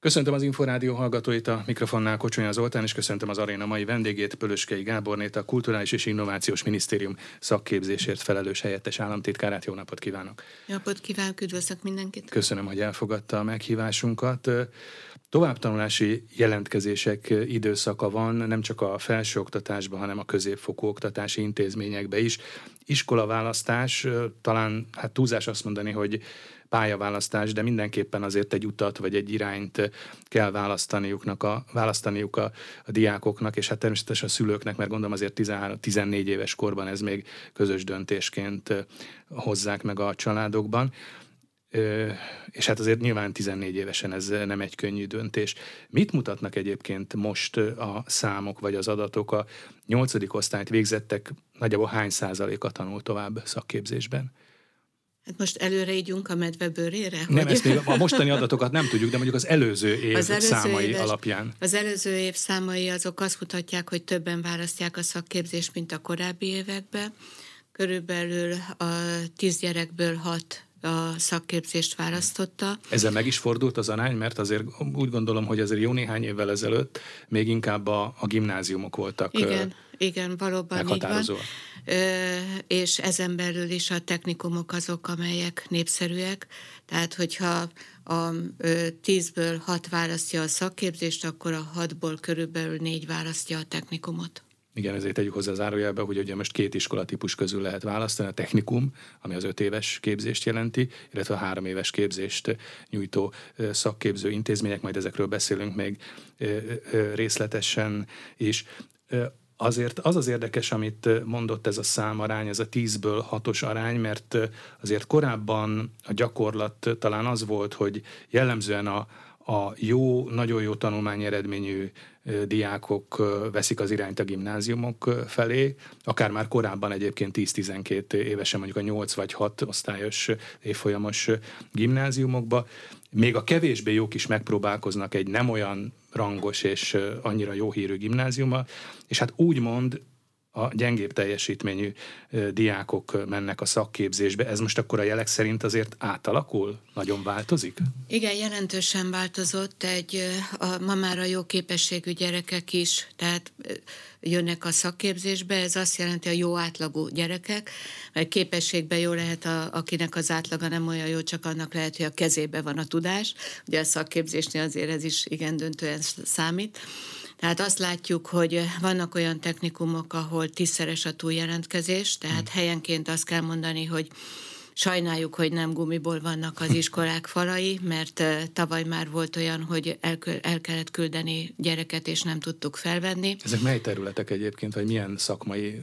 Köszöntöm az Inforádió hallgatóit, a mikrofonnál Kocsonya Zoltán, és köszöntöm az aréna mai vendégét, Pölöskei Gábornét, a Kulturális és Innovációs Minisztérium szakképzésért felelős helyettes államtitkárát. Jó napot kívánok! Jó napot kívánok, üdvözlök mindenkit! Köszönöm, hogy elfogadta a meghívásunkat. Továbbtanulási jelentkezések időszaka van, nem csak a felsőoktatásban, hanem a középfokú oktatási intézményekben is. Iskolaválasztás, talán hát túlzás azt mondani, hogy pályaválasztás, de mindenképpen azért egy utat vagy egy irányt kell választaniuknak a, választaniuk a, a diákoknak, és hát természetesen a szülőknek, mert gondolom azért 13-14 éves korban ez még közös döntésként hozzák meg a családokban. És hát azért nyilván 14 évesen ez nem egy könnyű döntés. Mit mutatnak egyébként most a számok vagy az adatok? A nyolcadik osztályt végzettek nagyjából hány százaléka tanul tovább szakképzésben? Hát most előre ígyunk a medve bőrére? Nem, hogy... ezt még a mostani adatokat nem tudjuk, de mondjuk az előző év az előző számai éves, alapján. Az előző év számai azok azt mutatják, hogy többen választják a szakképzést, mint a korábbi években. Körülbelül a tíz gyerekből hat a szakképzést választotta. Ezzel meg is fordult az arány, mert azért úgy gondolom, hogy azért jó néhány évvel ezelőtt még inkább a, a gimnáziumok voltak Igen, igen valóban így van. És ezen belül is a technikumok azok, amelyek népszerűek. Tehát, hogyha a tízből hat választja a szakképzést, akkor a hatból körülbelül négy választja a technikumot. Igen, ezért tegyük hozzá az árójelbe, hogy ugye most két iskolatípus közül lehet választani, a technikum, ami az öt éves képzést jelenti, illetve a három éves képzést nyújtó szakképző intézmények, majd ezekről beszélünk még részletesen is. Azért az az érdekes, amit mondott ez a számarány, ez a 10-ből 6-os arány, mert azért korábban a gyakorlat talán az volt, hogy jellemzően a, a jó, nagyon jó tanulmányi eredményű diákok veszik az irányt a gimnáziumok felé, akár már korábban egyébként 10-12 évesen mondjuk a 8 vagy 6 osztályos évfolyamos gimnáziumokba. Még a kevésbé jók is megpróbálkoznak egy nem olyan rangos és annyira jó hírű gimnáziuma, és hát úgymond a gyengébb teljesítményű diákok mennek a szakképzésbe. Ez most akkor a jelek szerint azért átalakul? Nagyon változik? Igen, jelentősen változott. Egy, a, ma már a jó képességű gyerekek is, tehát jönnek a szakképzésbe, ez azt jelenti a jó átlagú gyerekek, mert képességben jó lehet, a, akinek az átlaga nem olyan jó, csak annak lehet, hogy a kezébe van a tudás. Ugye a szakképzésnél azért ez is igen döntően számít. Tehát azt látjuk, hogy vannak olyan technikumok, ahol tízszeres a túljelentkezés, tehát hmm. helyenként azt kell mondani, hogy Sajnáljuk, hogy nem gumiból vannak az iskolák falai, mert tavaly már volt olyan, hogy el, el kellett küldeni gyereket, és nem tudtuk felvenni. Ezek mely területek egyébként, vagy milyen szakmai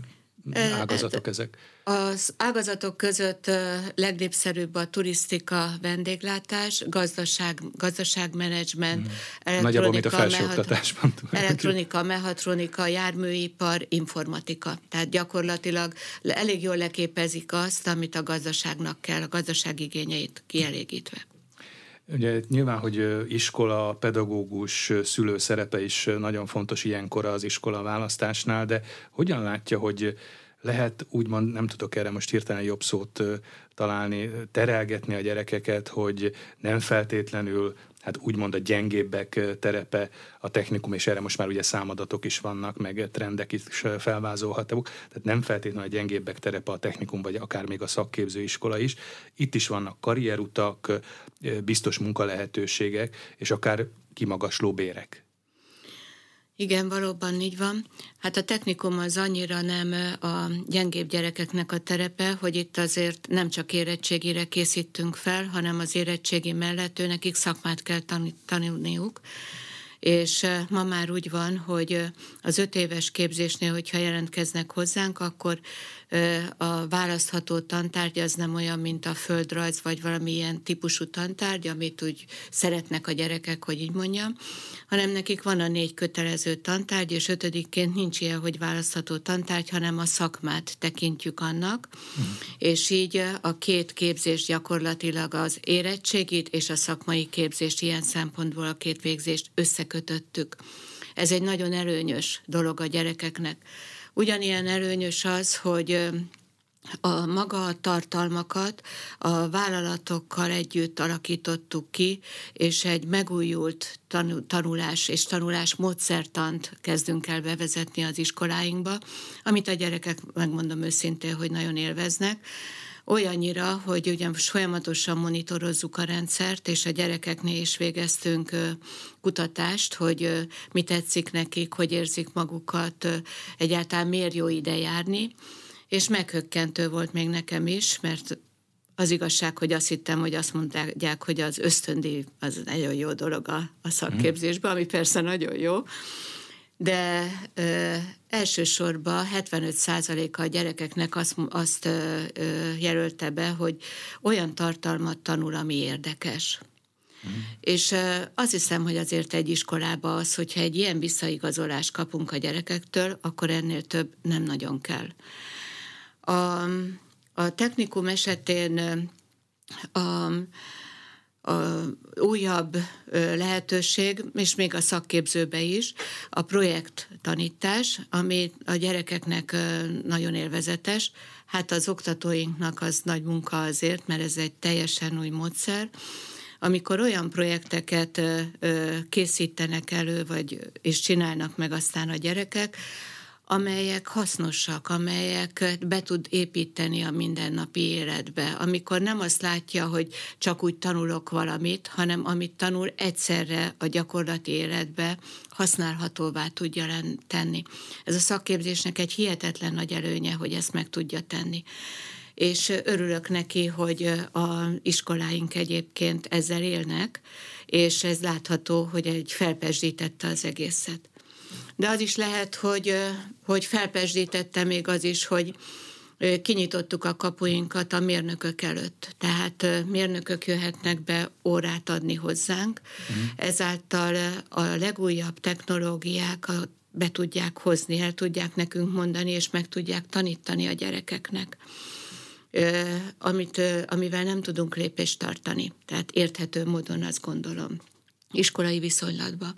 ágazatok ezek? Az ágazatok között legnépszerűbb a turisztika, vendéglátás, gazdaság, gazdaságmenedzsment, hmm. elektronika, a felsőoktatásban. elektronika, mehatronika, járműipar, informatika. Tehát gyakorlatilag elég jól leképezik azt, amit a gazdaságnak kell, a gazdaság igényeit kielégítve. Ugye nyilván, hogy iskola, pedagógus, szülő szerepe is nagyon fontos ilyenkor az iskola választásnál, de hogyan látja, hogy lehet úgymond, nem tudok erre most hirtelen jobb szót találni, terelgetni a gyerekeket, hogy nem feltétlenül hát úgymond a gyengébbek terepe a technikum, és erre most már ugye számadatok is vannak, meg trendek is felvázolhatók, tehát nem feltétlenül a gyengébbek terepe a technikum, vagy akár még a szakképző iskola is. Itt is vannak karrierutak, biztos munkalehetőségek, és akár kimagasló bérek. Igen, valóban így van. Hát a technikum az annyira nem a gyengébb gyerekeknek a terepe, hogy itt azért nem csak érettségére készítünk fel, hanem az érettségi mellett ő nekik szakmát kell tanulniuk és ma már úgy van, hogy az öt éves képzésnél, hogyha jelentkeznek hozzánk, akkor a választható tantárgy az nem olyan, mint a földrajz, vagy valamilyen típusú tantárgy, amit úgy szeretnek a gyerekek, hogy így mondjam, hanem nekik van a négy kötelező tantárgy, és ötödikként nincs ilyen, hogy választható tantárgy, hanem a szakmát tekintjük annak, mm. és így a két képzés gyakorlatilag az érettségit és a szakmai képzést ilyen szempontból a két végzést összekötöttük. Ez egy nagyon előnyös dolog a gyerekeknek. Ugyanilyen előnyös az, hogy a maga a tartalmakat a vállalatokkal együtt alakítottuk ki, és egy megújult tanulás és tanulás módszertant kezdünk el bevezetni az iskoláinkba, amit a gyerekek, megmondom őszintén, hogy nagyon élveznek, olyannyira, hogy ugye folyamatosan monitorozzuk a rendszert, és a gyerekeknél is végeztünk kutatást, hogy mi tetszik nekik, hogy érzik magukat, egyáltalán miért jó ide járni, és meghökkentő volt még nekem is, mert az igazság, hogy azt hittem, hogy azt mondják, hogy az ösztöndi az nagyon jó dolog a, a szakképzésben, ami persze nagyon jó, de ö, elsősorban 75%-a a gyerekeknek azt, azt ö, ö, jelölte be, hogy olyan tartalmat tanul, ami érdekes. Mm. És ö, azt hiszem, hogy azért egy iskolába az, hogyha egy ilyen visszaigazolást kapunk a gyerekektől, akkor ennél több nem nagyon kell. A, a technikum esetén a, a újabb lehetőség, és még a szakképzőbe is, a projekt tanítás, ami a gyerekeknek nagyon élvezetes. Hát az oktatóinknak az nagy munka azért, mert ez egy teljesen új módszer, amikor olyan projekteket készítenek elő, vagy és csinálnak meg aztán a gyerekek, amelyek hasznosak, amelyeket be tud építeni a mindennapi életbe. Amikor nem azt látja, hogy csak úgy tanulok valamit, hanem amit tanul egyszerre a gyakorlati életbe használhatóvá tudja tenni. Ez a szakképzésnek egy hihetetlen nagy előnye, hogy ezt meg tudja tenni és örülök neki, hogy a iskoláink egyébként ezzel élnek, és ez látható, hogy egy felpesdítette az egészet de az is lehet, hogy, hogy felpesdítette még az is, hogy kinyitottuk a kapuinkat a mérnökök előtt. Tehát mérnökök jöhetnek be órát adni hozzánk, uh-huh. ezáltal a legújabb technológiák be tudják hozni, el tudják nekünk mondani, és meg tudják tanítani a gyerekeknek. Amit, amivel nem tudunk lépést tartani. Tehát érthető módon azt gondolom iskolai viszonylatban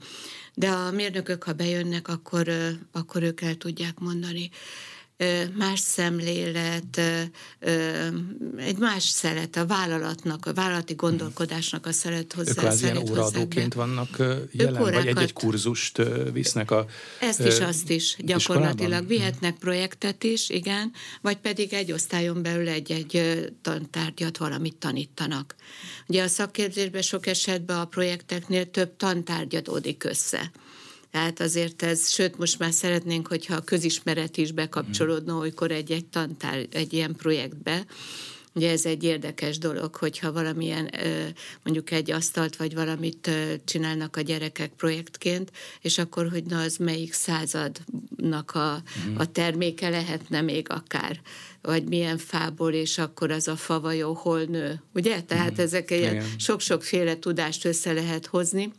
de a mérnökök, ha bejönnek, akkor, akkor ők el tudják mondani más szemlélet, egy más szelet, a vállalatnak, a vállalati gondolkodásnak a szelet hozzá. Ők ilyen óraadóként vannak jelen, vagy egy-egy kurzust visznek a Ezt is, azt is gyakorlatilag. Iskolában? Vihetnek projektet is, igen, vagy pedig egy osztályon belül egy-egy tantárgyat valamit tanítanak. Ugye a szakképzésben sok esetben a projekteknél több tantárgyat odik össze. Tehát azért ez, sőt, most már szeretnénk, hogyha a közismeret is bekapcsolódna olykor egy-egy tantár, egy ilyen projektbe, Ugye ez egy érdekes dolog, hogyha valamilyen, mondjuk egy asztalt vagy valamit csinálnak a gyerekek projektként, és akkor, hogy na az melyik századnak a, mhm. a terméke lehetne még akár, vagy milyen fából, és akkor az a fa vajon hol nő, ugye? Tehát mm. ezek ilyen sok-sokféle tudást össze lehet hozni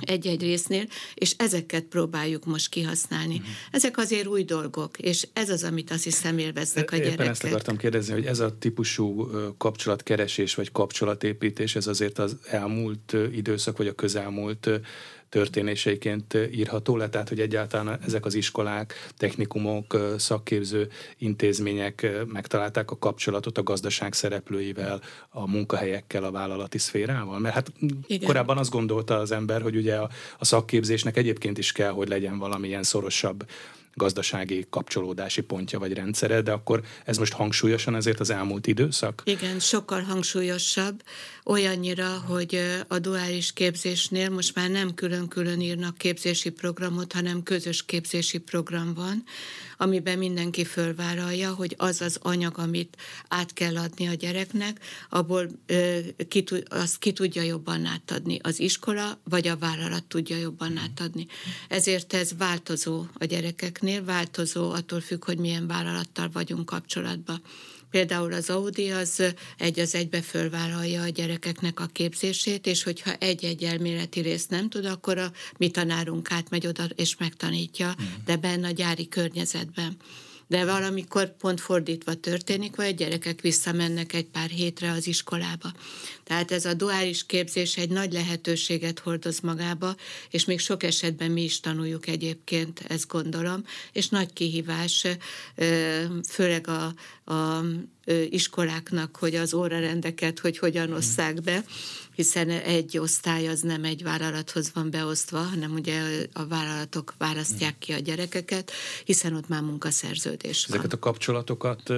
egy-egy résznél, és ezeket próbáljuk most kihasználni. Uh-huh. Ezek azért új dolgok, és ez az, amit azt hiszem élveznek a gyerekek. Éppen ezt akartam kérdezni, hogy ez a típusú kapcsolatkeresés vagy kapcsolatépítés, ez azért az elmúlt időszak, vagy a közelmúlt történéseiként írható le, tehát hogy egyáltalán ezek az iskolák, technikumok, szakképző intézmények megtalálták a kapcsolatot a gazdaság szereplőivel, a munkahelyekkel, a vállalati szférával? Mert hát Igen. korábban azt gondolta az ember, hogy ugye a, a szakképzésnek egyébként is kell, hogy legyen valamilyen szorosabb gazdasági kapcsolódási pontja vagy rendszere, de akkor ez most hangsúlyosan ezért az elmúlt időszak? Igen, sokkal hangsúlyosabb, olyannyira, hogy a duális képzésnél most már nem külön-külön írnak képzési programot, hanem közös képzési program van, amiben mindenki fölvállalja, hogy az az anyag, amit át kell adni a gyereknek, abból ki, azt ki tudja jobban átadni. Az iskola vagy a vállalat tudja jobban átadni. Ezért ez változó a gyerekeknél, változó attól függ, hogy milyen vállalattal vagyunk kapcsolatban. Például az Audi az egy az egybe fölvállalja a gyerekeknek a képzését, és hogyha egy-egy elméleti részt nem tud, akkor a mi tanárunk átmegy oda és megtanítja, mm. de benne a gyári környezetben De valamikor pont fordítva történik, vagy a gyerekek visszamennek egy pár hétre az iskolába. Tehát ez a duális képzés egy nagy lehetőséget hordoz magába, és még sok esetben mi is tanuljuk egyébként, ezt gondolom, és nagy kihívás, főleg a, a iskoláknak, hogy az órarendeket, hogy hogyan osszák be, hiszen egy osztály az nem egy vállalathoz van beosztva, hanem ugye a vállalatok választják ki a gyerekeket, hiszen ott már munkaszerződés van. Ezeket a kapcsolatokat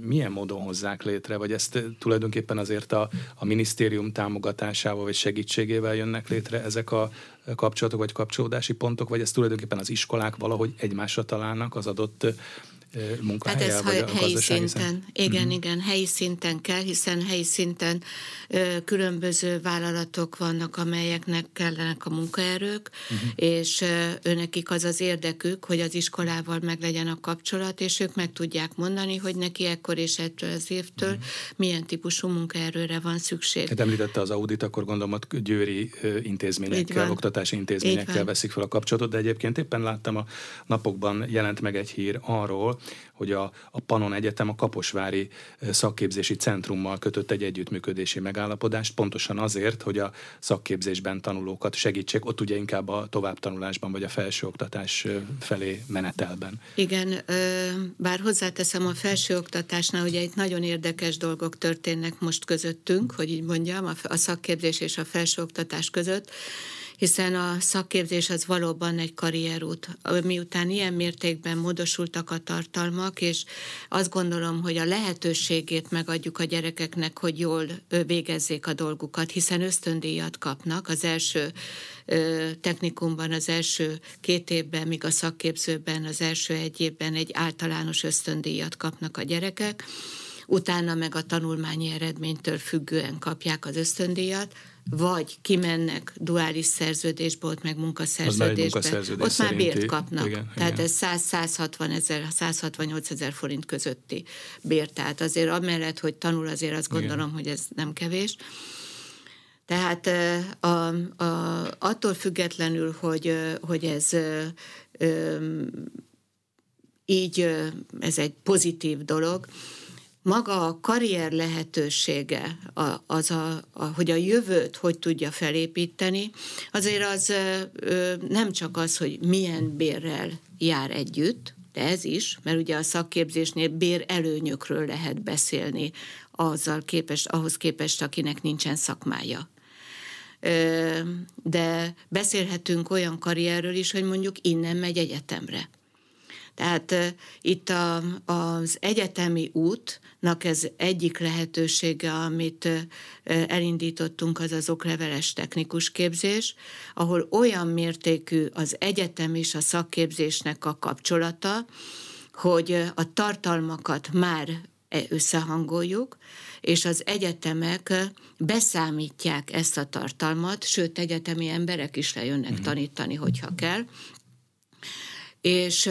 milyen módon hozzák létre, vagy ezt tulajdonképpen azért a, a minisztérium támogatásával vagy segítségével jönnek létre ezek a kapcsolatok vagy kapcsolódási pontok, vagy ez tulajdonképpen az iskolák valahogy egymásra találnak az adott munkahelyel, hát ez vagy a helyi szinten. szinten. Igen, mm-hmm. igen, helyi szinten kell, hiszen helyi szinten ö, különböző vállalatok vannak, amelyeknek kellenek a munkaerők, mm-hmm. és ö, őnekik az az érdekük, hogy az iskolával meglegyen a kapcsolat, és ők meg tudják mondani, hogy neki ekkor és ettől az évtől mm-hmm. milyen típusú munkaerőre van szükség. Hát említette az audit, akkor gondolom, hogy győri intézményekkel, oktatási intézményekkel veszik fel a kapcsolatot, de egyébként éppen láttam a napokban jelent meg egy hír arról, hogy a, a Panon Egyetem a Kaposvári Szakképzési Centrummal kötött egy együttműködési megállapodást, pontosan azért, hogy a szakképzésben tanulókat segítsék, ott ugye inkább a továbbtanulásban vagy a felsőoktatás felé menetelben. Igen, bár hozzáteszem a felsőoktatásnál, ugye itt nagyon érdekes dolgok történnek most közöttünk, hogy így mondjam, a szakképzés és a felsőoktatás között, hiszen a szakképzés az valóban egy karrierút. Miután ilyen mértékben módosultak a tartalmak, és azt gondolom, hogy a lehetőségét megadjuk a gyerekeknek, hogy jól végezzék a dolgukat, hiszen ösztöndíjat kapnak. Az első technikumban az első két évben, míg a szakképzőben az első egy évben egy általános ösztöndíjat kapnak a gyerekek, utána meg a tanulmányi eredménytől függően kapják az ösztöndíjat, vagy kimennek duális szerződésbe, ott meg munkaszerződésbe, munkaszerződés ott már bért kapnak. Igen, tehát igen. ez 100-160 ezer, 168 ezer forint közötti bért. Tehát azért amellett, hogy tanul, azért azt gondolom, igen. hogy ez nem kevés. Tehát a, a, attól függetlenül, hogy, hogy ez így ez egy pozitív dolog, maga a karrier lehetősége, az a, a, hogy a jövőt hogy tudja felépíteni, azért az nem csak az, hogy milyen bérrel jár együtt, de ez is, mert ugye a szakképzésnél bér előnyökről lehet beszélni azzal képest, ahhoz képest, akinek nincsen szakmája. De beszélhetünk olyan karrierről is, hogy mondjuk innen megy egyetemre tehát itt a, az egyetemi útnak ez egyik lehetősége, amit elindítottunk, az az okleveles technikus képzés, ahol olyan mértékű az egyetem és a szakképzésnek a kapcsolata, hogy a tartalmakat már e, összehangoljuk, és az egyetemek beszámítják ezt a tartalmat, sőt, egyetemi emberek is lejönnek mm-hmm. tanítani, hogyha kell, és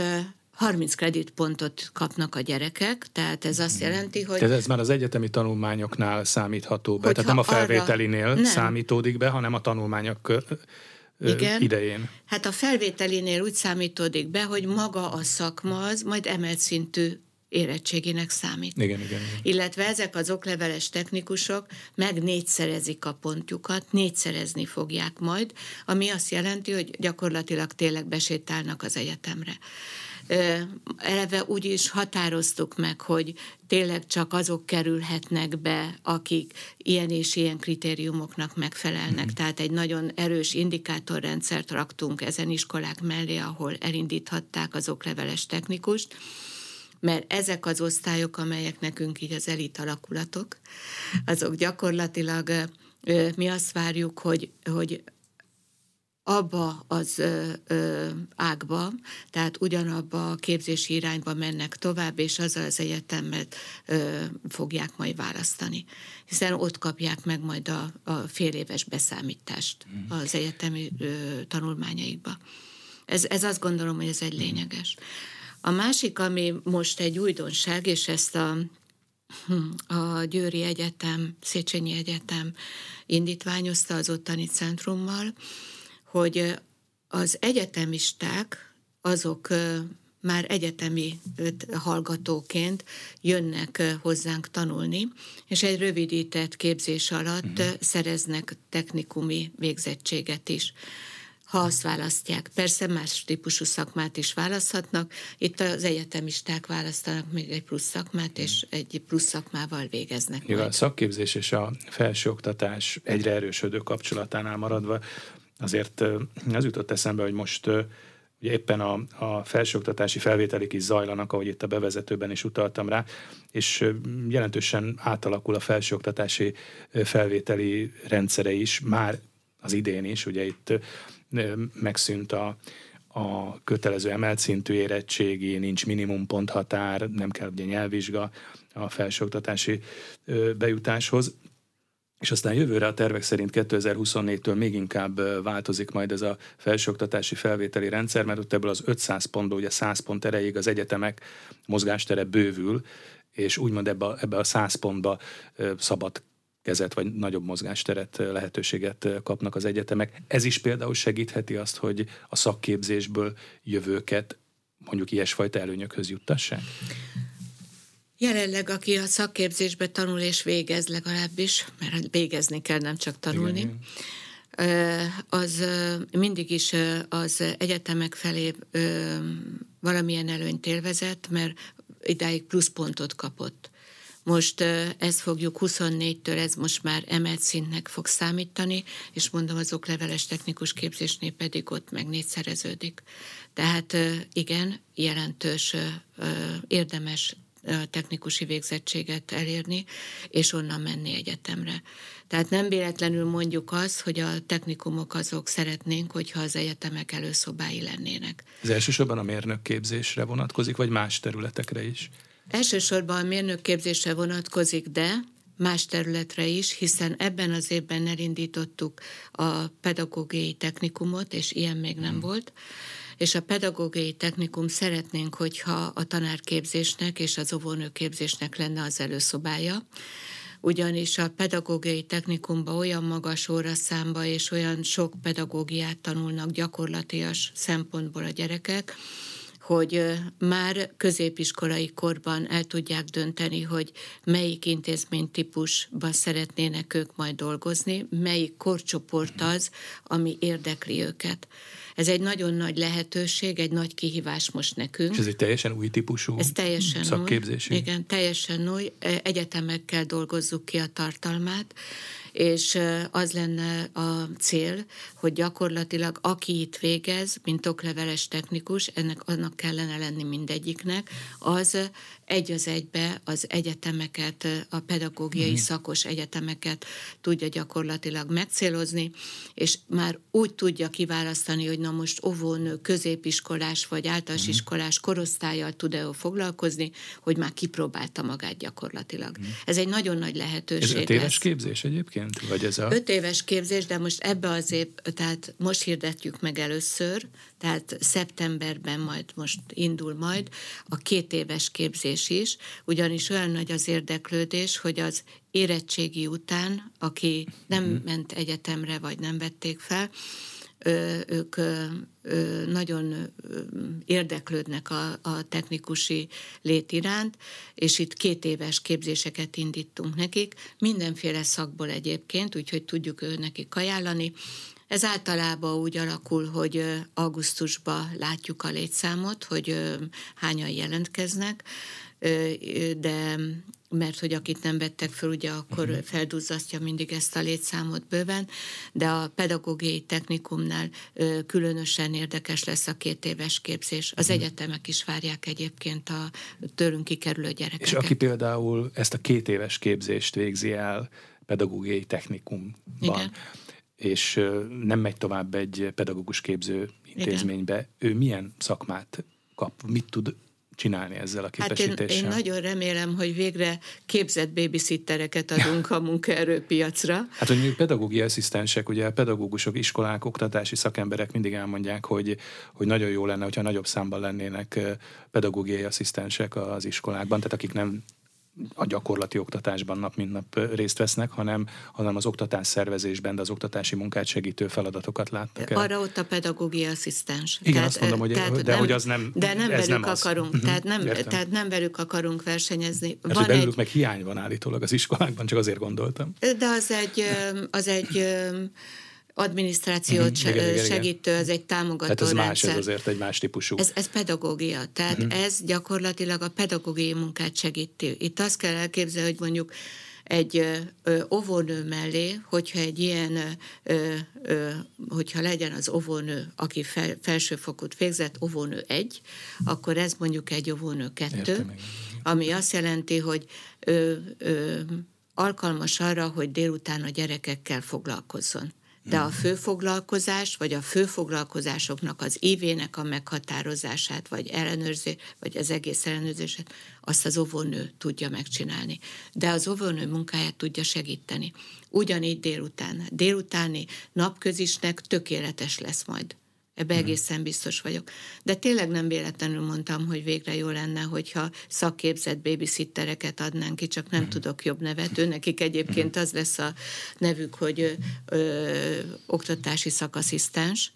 30 kreditpontot kapnak a gyerekek, tehát ez azt jelenti, hogy... Tehát ez már az egyetemi tanulmányoknál számítható be, tehát nem a felvételinél arra, nem. számítódik be, hanem a tanulmányok igen. idején. Hát a felvételinél úgy számítódik be, hogy maga a szakma az majd emelt szintű érettségének számít. Igen, igen, igen. Illetve ezek az okleveles technikusok meg négyszerezik a pontjukat, négyszerezni fogják majd, ami azt jelenti, hogy gyakorlatilag tényleg besétálnak az egyetemre eleve úgy is határoztuk meg, hogy tényleg csak azok kerülhetnek be, akik ilyen és ilyen kritériumoknak megfelelnek. Mm. Tehát egy nagyon erős indikátorrendszert raktunk ezen iskolák mellé, ahol elindíthatták az okleveles technikust, mert ezek az osztályok, amelyek nekünk így az elit alakulatok, azok gyakorlatilag mi azt várjuk, hogy, hogy abba az ö, ö, ágba, tehát ugyanabba a képzési irányba mennek tovább, és azzal az egyetemet ö, fogják majd választani. Hiszen ott kapják meg majd a, a fél éves beszámítást mm. az egyetemi ö, tanulmányaikba. Ez, ez azt gondolom, hogy ez egy lényeges. A másik, ami most egy újdonság, és ezt a, a Győri Egyetem, Széchenyi Egyetem indítványozta az ottani centrummal, hogy az egyetemisták azok már egyetemi hallgatóként jönnek hozzánk tanulni, és egy rövidített képzés alatt uh-huh. szereznek technikumi végzettséget is ha azt választják. Persze más típusú szakmát is választhatnak. Itt az egyetemisták választanak még egy plusz szakmát, és egy plusz szakmával végeznek. Jó, a szakképzés és a felsőoktatás egyre erősödő kapcsolatánál maradva, azért az jutott eszembe, hogy most ugye éppen a, a felsőoktatási felvételik is zajlanak, ahogy itt a bevezetőben is utaltam rá, és jelentősen átalakul a felsőoktatási felvételi rendszere is, már az idén is, ugye itt megszűnt a, a kötelező emelt szintű érettségi, nincs minimum ponthatár, nem kell ugye nyelvvizsga a felsőoktatási bejutáshoz. És aztán jövőre a tervek szerint 2024-től még inkább változik majd ez a felsőoktatási felvételi rendszer, mert ott ebből az 500 pontból, ugye 100 pont erejéig az egyetemek mozgástere bővül, és úgymond ebbe ebbe a 100 pontba szabad kezet, vagy nagyobb mozgásteret, lehetőséget kapnak az egyetemek. Ez is például segítheti azt, hogy a szakképzésből jövőket mondjuk ilyesfajta előnyökhöz juttassák? Jelenleg, aki a szakképzésbe tanul és végez legalábbis, mert végezni kell, nem csak tanulni, Igen, az mindig is az egyetemek felé valamilyen előnyt élvezett, mert idáig pluszpontot kapott. Most ezt fogjuk 24-től, ez most már emelt szintnek fog számítani, és mondom, az okleveles technikus képzésnél pedig ott meg négyszereződik. Tehát igen, jelentős, érdemes technikusi végzettséget elérni, és onnan menni egyetemre. Tehát nem véletlenül mondjuk azt, hogy a technikumok azok szeretnénk, hogyha az egyetemek előszobái lennének. Ez elsősorban a mérnök képzésre vonatkozik, vagy más területekre is? Elsősorban a mérnökképzésre vonatkozik, de más területre is, hiszen ebben az évben elindítottuk a pedagógiai technikumot, és ilyen még nem hmm. volt, és a pedagógiai technikum szeretnénk, hogyha a tanárképzésnek és az óvónőképzésnek lenne az előszobája, ugyanis a pedagógiai technikumban olyan magas óraszámba és olyan sok pedagógiát tanulnak gyakorlatias szempontból a gyerekek, hogy már középiskolai korban el tudják dönteni, hogy melyik intézmény típusban szeretnének ők majd dolgozni, melyik korcsoport az, ami érdekli őket. Ez egy nagyon nagy lehetőség, egy nagy kihívás most nekünk. És ez egy teljesen új típusú ez teljesen szakképzés? Új, igen, teljesen új. Egyetemekkel dolgozzuk ki a tartalmát, és az lenne a cél, hogy gyakorlatilag aki itt végez, mint okleveles technikus, ennek annak kellene lenni mindegyiknek, az egy az egybe az egyetemeket, a pedagógiai mm. szakos egyetemeket tudja gyakorlatilag megcélozni, és már úgy tudja kiválasztani, hogy na most óvónő, középiskolás vagy általános mm. iskolás korosztályjal tud-e foglalkozni, hogy már kipróbálta magát gyakorlatilag. Mm. Ez egy nagyon nagy lehetőség. Ez öt éves lesz. képzés egyébként? Vagy ez a... Öt éves képzés, de most ebbe az év, tehát most hirdetjük meg először, tehát szeptemberben majd most indul majd a két éves képzés is, ugyanis olyan nagy az érdeklődés, hogy az érettségi után, aki nem uh-huh. ment egyetemre, vagy nem vették fel, ők nagyon érdeklődnek a, a technikusi lét iránt, és itt két éves képzéseket indítunk nekik, mindenféle szakból egyébként, úgyhogy tudjuk ő nekik ajánlani, ez általában úgy alakul, hogy augusztusban látjuk a létszámot, hogy hányan jelentkeznek, de mert hogy akit nem vettek föl, ugye akkor uh-huh. felduzzasztja mindig ezt a létszámot bőven, de a pedagógiai technikumnál különösen érdekes lesz a két éves képzés. Az uh-huh. egyetemek is várják egyébként a tőlünk kikerülő gyerekeket. És aki például ezt a két éves képzést végzi el pedagógiai technikumban, Igen és nem megy tovább egy pedagógus képző intézménybe, Igen. ő milyen szakmát kap, mit tud csinálni ezzel a képesítéssel? Hát én, én nagyon remélem, hogy végre képzett babysittereket adunk a munkaerőpiacra. Hát, hogy mi pedagógiai asszisztensek, ugye a pedagógusok, iskolák, oktatási szakemberek mindig elmondják, hogy, hogy nagyon jó lenne, hogyha nagyobb számban lennének pedagógiai asszisztensek az iskolákban, tehát akik nem a gyakorlati oktatásban nap mint nap részt vesznek, hanem, hanem az oktatás szervezésben, de az oktatási munkát segítő feladatokat láttak el. Arra ott a pedagógiai asszisztens. Igen, tehát, azt mondom, hogy, tehát de nem, hogy az nem De nem velük nem akarunk, az. tehát, nem, tehát nem velük akarunk versenyezni. Mert van belülük egy, meg hiány van állítólag az iskolákban, csak azért gondoltam. De az egy, az egy adminisztrációt uh-huh, igen, igen, segítő, ez egy támogató Tehát ez rendszer. más, ez azért egy más típusú. Ez, ez pedagógia, tehát uh-huh. ez gyakorlatilag a pedagógiai munkát segíti. Itt azt kell elképzelni, hogy mondjuk egy ö, óvónő mellé, hogyha egy ilyen, ö, ö, hogyha legyen az óvónő, aki fel, felsőfokút végzett, óvónő egy, akkor ez mondjuk egy óvónő kettő, ami azt jelenti, hogy ö, ö, alkalmas arra, hogy délután a gyerekekkel foglalkozzon de a főfoglalkozás, vagy a főfoglalkozásoknak az évének a meghatározását, vagy ellenőrzés, vagy az egész ellenőrzését, azt az óvónő tudja megcsinálni. De az óvónő munkáját tudja segíteni. Ugyanígy délután. Délutáni napközisnek tökéletes lesz majd. Ebbe hmm. egészen biztos vagyok. De tényleg nem véletlenül mondtam, hogy végre jó lenne, hogyha szakképzett babysittereket adnánk ki, csak nem hmm. tudok jobb nevet. Ő nekik egyébként az lesz a nevük, hogy ö, ö, oktatási szakasszisztens,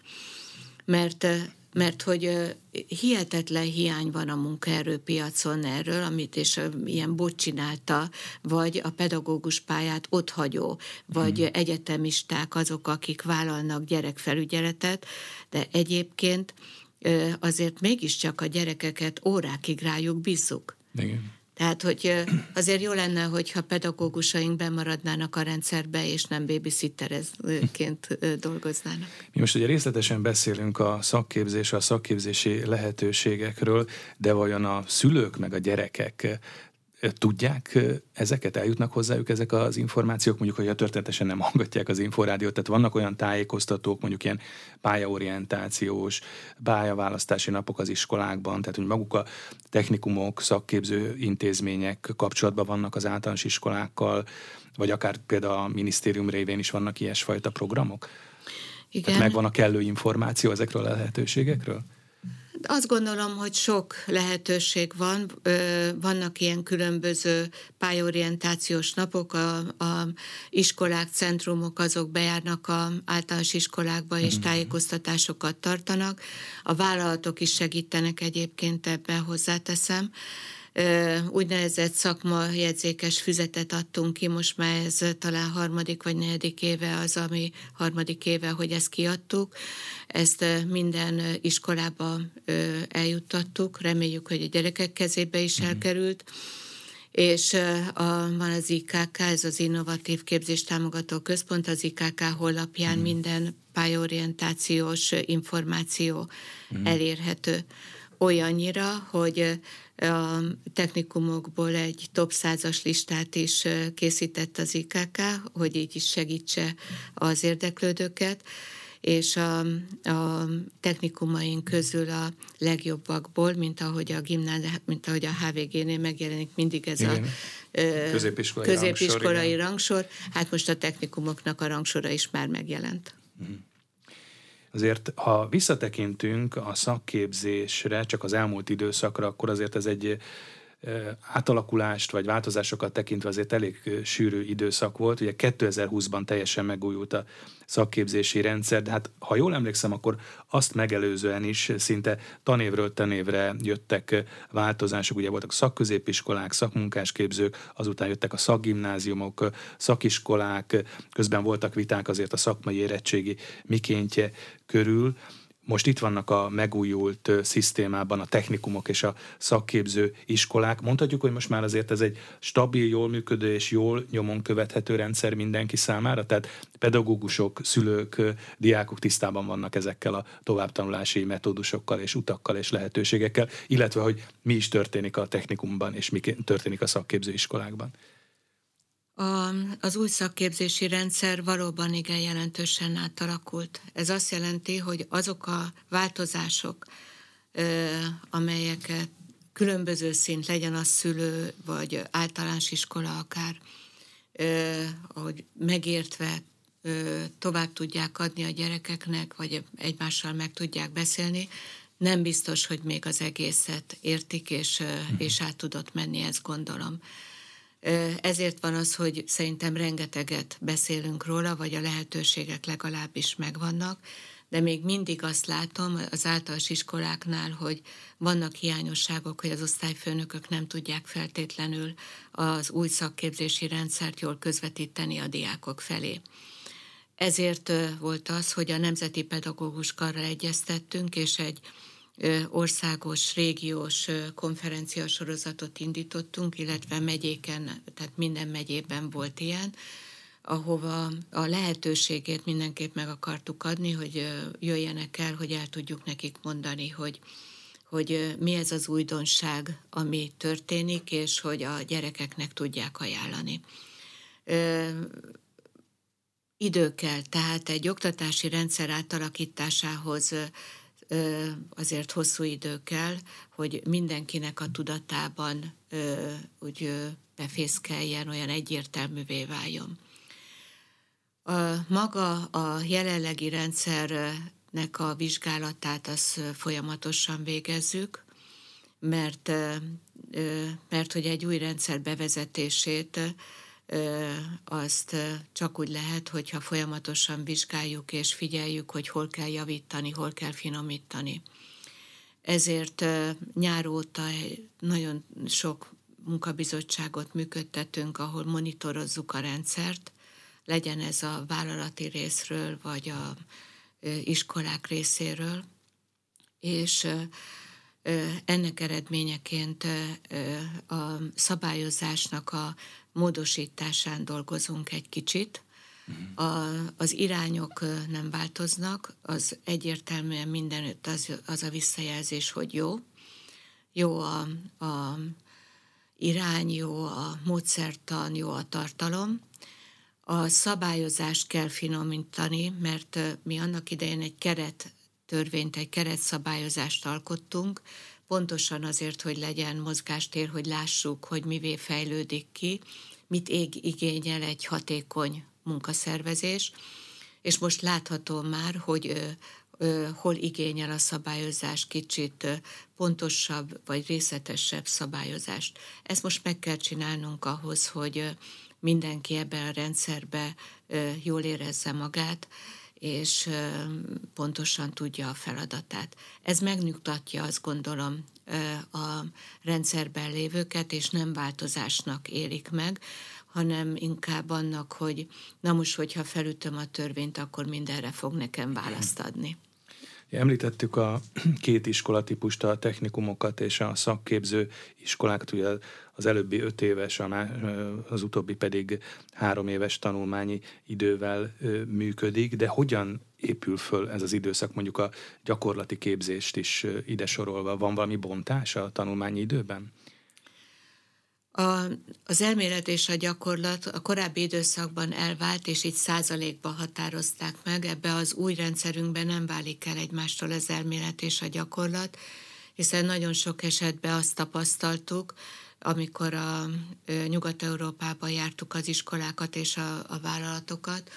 mert mert hogy hihetetlen hiány van a munkaerőpiacon erről, amit és ilyen bot csinálta, vagy a pedagógus pályát otthagyó, vagy hmm. egyetemisták azok, akik vállalnak gyerekfelügyeletet, de egyébként azért mégiscsak a gyerekeket órákig rájuk bízzuk. Igen. Tehát, hogy azért jó lenne, hogyha pedagógusaink bemaradnának a rendszerbe, és nem babysitterezként dolgoznának. Mi most ugye részletesen beszélünk a szakképzés, a szakképzési lehetőségekről, de vajon a szülők meg a gyerekek tudják ezeket, eljutnak hozzájuk ezek az információk, mondjuk, hogy a történetesen nem hallgatják az inforádiót, tehát vannak olyan tájékoztatók, mondjuk ilyen pályaorientációs, pályaválasztási napok az iskolákban, tehát hogy maguk a technikumok, szakképző intézmények kapcsolatban vannak az általános iskolákkal, vagy akár például a minisztérium révén is vannak ilyesfajta programok? Igen. Tehát megvan a kellő információ ezekről a lehetőségekről? Azt gondolom, hogy sok lehetőség van. Vannak ilyen különböző pályorientációs napok, a, a iskolák, centrumok, azok bejárnak a általános iskolákba és mhm. tájékoztatásokat tartanak. A vállalatok is segítenek egyébként ebben, hozzáteszem úgynevezett szakmajegyzékes füzetet adtunk ki, most már ez talán harmadik vagy negyedik éve az, ami harmadik éve, hogy ezt kiadtuk. Ezt minden iskolába eljuttattuk, reméljük, hogy a gyerekek kezébe is mhm. elkerült. És a, van az IKK, ez az Innovatív Képzés Támogató Központ, az IKK honlapján mm. minden pályorientációs információ mm. elérhető olyannyira, hogy a technikumokból egy top százas listát is készített az IKK, hogy így is segítse az érdeklődőket, és a, a technikumaink közül a legjobbakból, mint ahogy a gimnáz, mint ahogy a HVG-nél megjelenik mindig ez igen. a középiskolai, középiskolai rangsor, rangsor, hát most a technikumoknak a rangsora is már megjelent. Mm. Azért, ha visszatekintünk a szakképzésre, csak az elmúlt időszakra, akkor azért ez egy átalakulást vagy változásokat tekintve azért elég sűrű időszak volt. Ugye 2020-ban teljesen megújult a szakképzési rendszer, de hát ha jól emlékszem, akkor azt megelőzően is szinte tanévről tanévre jöttek változások. Ugye voltak szakközépiskolák, szakmunkásképzők, azután jöttek a szakgimnáziumok, szakiskolák, közben voltak viták azért a szakmai érettségi mikéntje körül. Most itt vannak a megújult szisztémában a technikumok és a szakképző iskolák. Mondhatjuk, hogy most már azért ez egy stabil, jól működő és jól nyomon követhető rendszer mindenki számára, tehát pedagógusok, szülők, diákok tisztában vannak ezekkel a továbbtanulási metódusokkal és utakkal és lehetőségekkel, illetve hogy mi is történik a technikumban és mi történik a szakképző iskolákban. A, az új szakképzési rendszer valóban igen jelentősen átalakult. Ez azt jelenti, hogy azok a változások, amelyeket különböző szint, legyen az szülő, vagy általános iskola akár, hogy megértve tovább tudják adni a gyerekeknek, vagy egymással meg tudják beszélni, nem biztos, hogy még az egészet értik, és, és át tudott menni, ezt gondolom. Ezért van az, hogy szerintem rengeteget beszélünk róla, vagy a lehetőségek legalábbis megvannak, de még mindig azt látom az általános iskoláknál, hogy vannak hiányosságok, hogy az osztályfőnökök nem tudják feltétlenül az új szakképzési rendszert jól közvetíteni a diákok felé. Ezért volt az, hogy a Nemzeti Pedagógus Karral egyeztettünk, és egy országos, régiós konferencia sorozatot indítottunk, illetve megyéken, tehát minden megyében volt ilyen, ahova a lehetőségét mindenképp meg akartuk adni, hogy jöjjenek el, hogy el tudjuk nekik mondani, hogy, hogy mi ez az újdonság, ami történik, és hogy a gyerekeknek tudják ajánlani. Idő kell, tehát egy oktatási rendszer átalakításához azért hosszú idő kell, hogy mindenkinek a tudatában úgy befészkeljen, olyan egyértelművé váljon. A, maga a jelenlegi rendszernek a vizsgálatát az folyamatosan végezzük, mert, mert hogy egy új rendszer bevezetését azt csak úgy lehet, hogyha folyamatosan vizsgáljuk és figyeljük, hogy hol kell javítani, hol kell finomítani. Ezért nyár óta nagyon sok munkabizottságot működtetünk, ahol monitorozzuk a rendszert, legyen ez a vállalati részről, vagy a iskolák részéről, és ennek eredményeként a szabályozásnak a módosításán dolgozunk egy kicsit. Mhm. A, az irányok nem változnak, az egyértelműen mindenütt az, az a visszajelzés, hogy jó. Jó a, a irány, jó a módszertan, jó a tartalom. A szabályozást kell finomítani, mert mi annak idején egy keret törvényt, egy keretszabályozást alkottunk, pontosan azért, hogy legyen mozgástér, hogy lássuk, hogy mivé fejlődik ki, mit ég igényel egy hatékony munkaszervezés, és most látható már, hogy hol igényel a szabályozás kicsit pontosabb vagy részletesebb szabályozást. Ezt most meg kell csinálnunk ahhoz, hogy mindenki ebben a rendszerbe ö, jól érezze magát, és pontosan tudja a feladatát. Ez megnyugtatja, azt gondolom, a rendszerben lévőket, és nem változásnak élik meg, hanem inkább annak, hogy na most, hogyha felütöm a törvényt, akkor mindenre fog nekem választ adni. Említettük a két iskolatípust, a technikumokat és a szakképző iskolákat, ugye az előbbi öt éves, az utóbbi pedig három éves tanulmányi idővel működik, de hogyan épül föl ez az időszak, mondjuk a gyakorlati képzést is ide sorolva? Van valami bontás a tanulmányi időben? A, az elmélet és a gyakorlat a korábbi időszakban elvált, és így százalékban határozták meg. Ebbe az új rendszerünkben nem válik el egymástól az elmélet és a gyakorlat, hiszen nagyon sok esetben azt tapasztaltuk, amikor a Nyugat-Európában jártuk az iskolákat és a, a vállalatokat,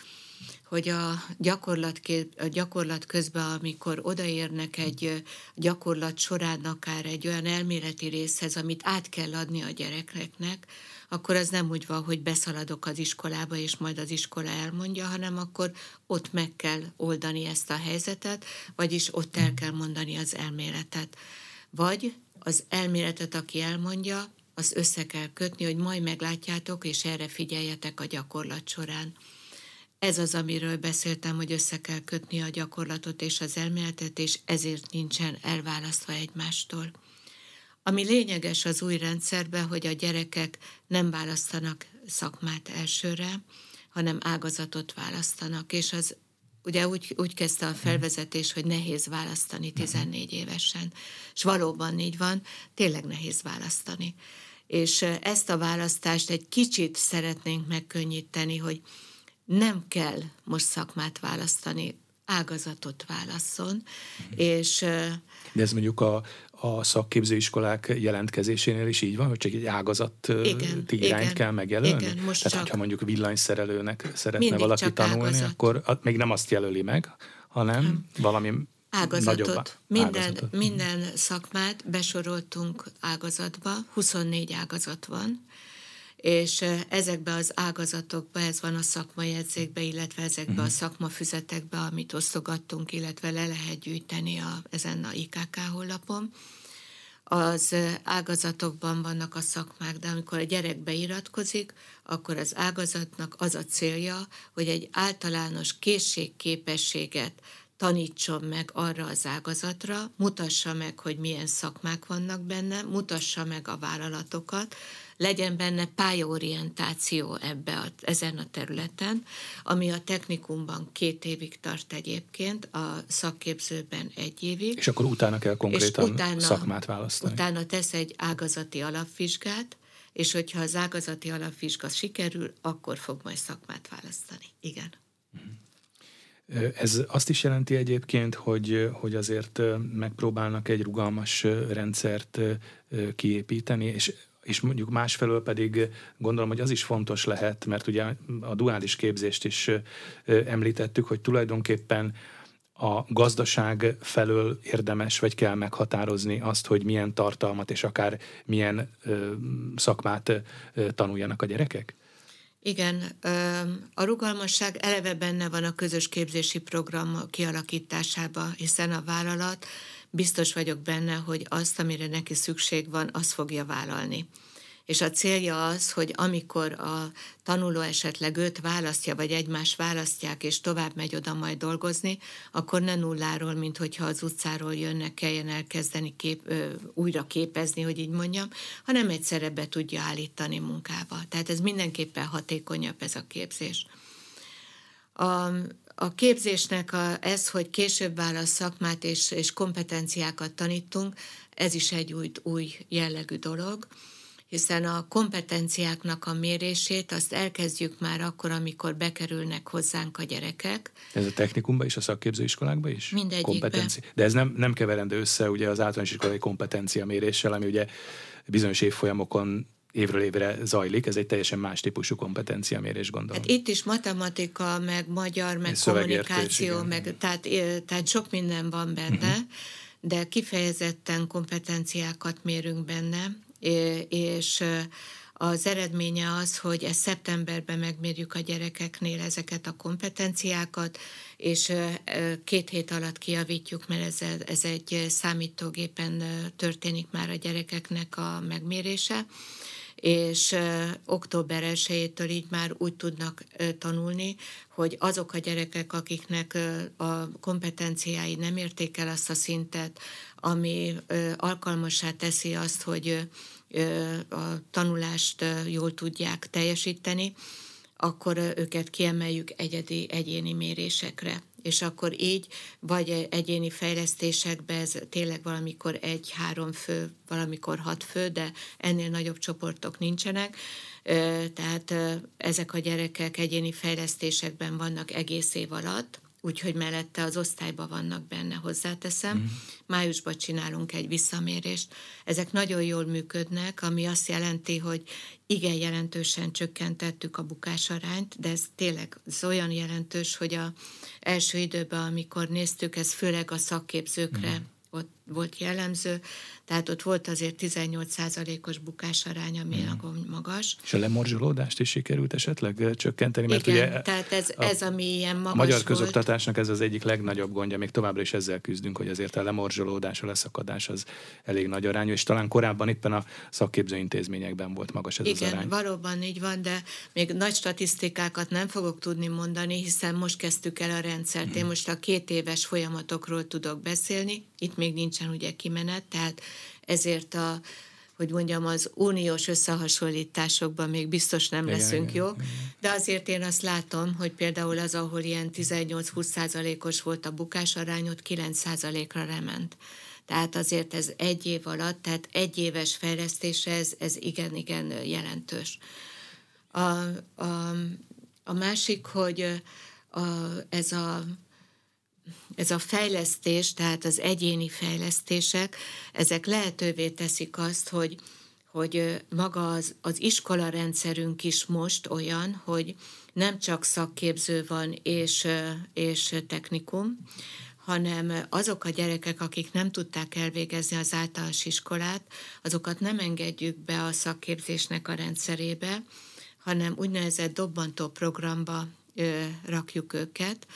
hogy a gyakorlat, a gyakorlat közben, amikor odaérnek egy gyakorlat során akár egy olyan elméleti részhez, amit át kell adni a gyerekeknek, akkor az nem úgy van, hogy beszaladok az iskolába, és majd az iskola elmondja, hanem akkor ott meg kell oldani ezt a helyzetet, vagyis ott el kell mondani az elméletet. Vagy az elméletet, aki elmondja, az össze kell kötni, hogy majd meglátjátok, és erre figyeljetek a gyakorlat során. Ez az, amiről beszéltem, hogy össze kell kötni a gyakorlatot és az elméletet, és ezért nincsen elválasztva egymástól. Ami lényeges az új rendszerben, hogy a gyerekek nem választanak szakmát elsőre, hanem ágazatot választanak, és az ugye úgy, úgy kezdte a felvezetés, hogy nehéz választani 14 évesen. És valóban így van, tényleg nehéz választani. És ezt a választást egy kicsit szeretnénk megkönnyíteni, hogy nem kell most szakmát választani, ágazatot válasszon, és... De ez mondjuk a, a szakképzőiskolák jelentkezésénél is így van, hogy csak egy ágazat igen, irányt igen, kell megjelölni? Igen, most Tehát, csak hogyha mondjuk villanyszerelőnek szeretne valaki tanulni, ágazat. akkor még nem azt jelöli meg, hanem nem. valami ágazatot. Nagyobb minden, ágazatot. minden szakmát besoroltunk ágazatba, 24 ágazat van, és ezekbe az ágazatokba, ez van a szakmai edzékbe, illetve ezekbe uh-huh. a mhm. szakmafüzetekbe, amit osztogattunk, illetve le lehet gyűjteni a, ezen a IKK honlapon. Az ágazatokban vannak a szakmák, de amikor a gyerek beiratkozik, akkor az ágazatnak az a célja, hogy egy általános készségképességet tanítson meg arra az ágazatra, mutassa meg, hogy milyen szakmák vannak benne, mutassa meg a vállalatokat, legyen benne pályaorientáció ebbe a, ezen a területen, ami a technikumban két évig tart egyébként, a szakképzőben egy évig. És akkor utána kell konkrétan utána, szakmát választani. Utána tesz egy ágazati alapvizsgát, és hogyha az ágazati alapvizsga sikerül, akkor fog majd szakmát választani. Igen. Ez azt is jelenti egyébként, hogy, hogy azért megpróbálnak egy rugalmas rendszert kiépíteni, és és mondjuk másfelől pedig gondolom, hogy az is fontos lehet, mert ugye a duális képzést is említettük, hogy tulajdonképpen a gazdaság felől érdemes, vagy kell meghatározni azt, hogy milyen tartalmat és akár milyen ö, szakmát ö, tanuljanak a gyerekek? Igen, a rugalmasság eleve benne van a közös képzési program kialakításában, hiszen a vállalat biztos vagyok benne, hogy azt, amire neki szükség van, azt fogja vállalni. És a célja az, hogy amikor a tanuló esetleg őt választja, vagy egymás választják, és tovább megy oda majd dolgozni, akkor ne nulláról, mint hogyha az utcáról jönnek, kelljen elkezdeni kép, ö, újra képezni, hogy így mondjam, hanem egyszerre be tudja állítani munkába. Tehát ez mindenképpen hatékonyabb ez a képzés. A, a képzésnek a, ez, hogy később válasz szakmát és, és kompetenciákat tanítunk, ez is egy új, új jellegű dolog hiszen a kompetenciáknak a mérését azt elkezdjük már akkor, amikor bekerülnek hozzánk a gyerekek. Ez a technikumban is, a szakképzőiskolákban is? Mindegyikben. Kompetenci. De ez nem, nem keverendő össze ugye az általános iskolai kompetencia méréssel, ami ugye bizonyos évfolyamokon évről évre zajlik, ez egy teljesen más típusú kompetenciamérés, gondolom. Hát itt is matematika, meg magyar, meg kommunikáció, meg, tehát, tehát sok minden van benne, uh-huh. de kifejezetten kompetenciákat mérünk benne, és az eredménye az, hogy ezt szeptemberben megmérjük a gyerekeknél ezeket a kompetenciákat, és két hét alatt kiavítjuk, mert ez, ez egy számítógépen történik már a gyerekeknek a megmérése és október 1 így már úgy tudnak tanulni, hogy azok a gyerekek, akiknek a kompetenciái nem érték el azt a szintet, ami alkalmassá teszi azt, hogy a tanulást jól tudják teljesíteni, akkor őket kiemeljük egyedi, egyéni mérésekre. És akkor így, vagy egyéni fejlesztésekben ez tényleg valamikor egy-három fő, valamikor hat fő, de ennél nagyobb csoportok nincsenek. Tehát ezek a gyerekek egyéni fejlesztésekben vannak egész év alatt, úgyhogy mellette az osztályban vannak benne, hozzáteszem. Mm. Májusban csinálunk egy visszamérést. Ezek nagyon jól működnek, ami azt jelenti, hogy igen jelentősen csökkentettük a bukásarányt, de ez tényleg ez olyan jelentős, hogy a első időben, amikor néztük, ez főleg a szakképzőkre mm ott volt jellemző, tehát ott volt azért 18%-os bukásarány, ami hmm. nagyon magas. És a lemorzsolódást is sikerült esetleg csökkenteni? Mert Igen, ugye tehát ez, ez ami ilyen magas magyar volt. közoktatásnak ez az egyik legnagyobb gondja, még továbbra is ezzel küzdünk, hogy azért a lemorzsolódás, a leszakadás az elég nagy arányú, és talán korábban éppen a szakképző intézményekben volt magas ez Igen, az arány. valóban így van, de még nagy statisztikákat nem fogok tudni mondani, hiszen most kezdtük el a rendszert. Hmm. Én most a két éves folyamatokról tudok beszélni, itt még nincsen ugye kimenet, tehát ezért a hogy mondjam, az uniós összehasonlításokban még biztos nem igen, leszünk igen, jók, igen. de azért én azt látom, hogy például az, ahol ilyen 18-20 százalékos volt a bukás arányot, 9 százalékra rement. Tehát azért ez egy év alatt, tehát egy éves fejlesztése, ez, ez igen-igen jelentős. A, a, a másik, hogy a, ez a ez a fejlesztés, tehát az egyéni fejlesztések, ezek lehetővé teszik azt, hogy, hogy maga az, az iskola rendszerünk is most olyan, hogy nem csak szakképző van és, és technikum, hanem azok a gyerekek, akik nem tudták elvégezni az általános iskolát, azokat nem engedjük be a szakképzésnek a rendszerébe, hanem úgynevezett dobbantó programba ö, rakjuk őket.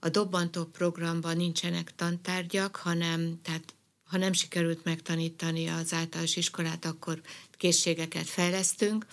A dobbantó programban nincsenek tantárgyak, hanem tehát ha nem sikerült megtanítani az általános iskolát, akkor készségeket fejlesztünk,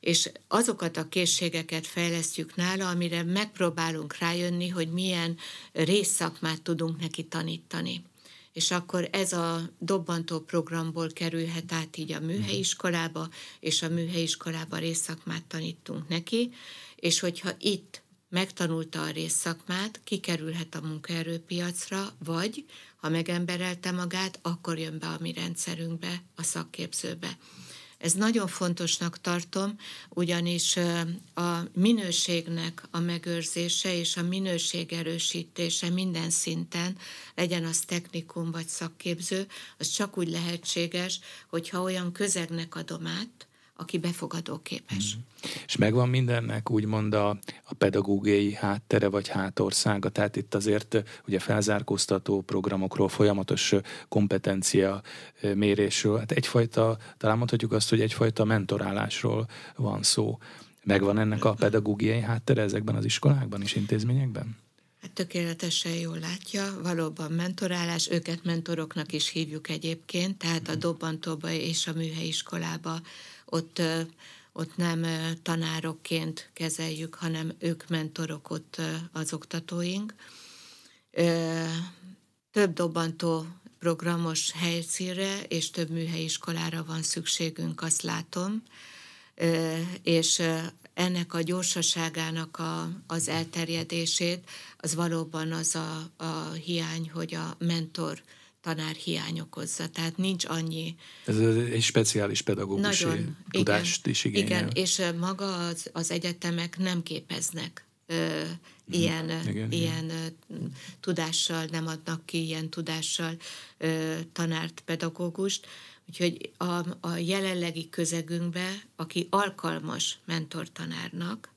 és azokat a készségeket fejlesztjük nála, amire megpróbálunk rájönni, hogy milyen részszakmát tudunk neki tanítani. És akkor ez a dobbantó programból kerülhet át így a műhelyiskolába, és a műhelyiskolába részszakmát tanítunk neki, és hogyha itt megtanulta a részszakmát, kikerülhet a munkaerőpiacra, vagy ha megemberelte magát, akkor jön be a mi rendszerünkbe, a szakképzőbe. Ez nagyon fontosnak tartom, ugyanis a minőségnek a megőrzése és a minőség erősítése minden szinten, legyen az technikum vagy szakképző, az csak úgy lehetséges, hogyha olyan közegnek adom át, aki befogadó képes. Mm. És megvan mindennek úgymond a, a pedagógiai háttere vagy hátországa, tehát itt azért ugye felzárkóztató programokról, folyamatos kompetencia mérésről, hát egyfajta, talán mondhatjuk azt, hogy egyfajta mentorálásról van szó. Megvan ennek a pedagógiai háttere ezekben az iskolákban és intézményekben? Hát tökéletesen jól látja, valóban mentorálás, őket mentoroknak is hívjuk egyébként, tehát a mhm. dobbantóba és a műhelyiskolába ott, ott nem tanárokként kezeljük, hanem ők mentorok ott az oktatóink. Több dobantó programos helyszínre és több műhelyiskolára van szükségünk, azt látom, és ennek a gyorsaságának a, az elterjedését, az valóban az a, a hiány, hogy a mentor tanár hiány okozza, tehát nincs annyi... Ez egy speciális pedagógusi nagyon, tudást igen, is igényel. Igen, és maga az, az egyetemek nem képeznek ö, mm. ilyen, igen, ilyen igen. tudással, nem adnak ki ilyen tudással ö, tanárt, pedagógust, úgyhogy a, a jelenlegi közegünkbe, aki alkalmas mentortanárnak,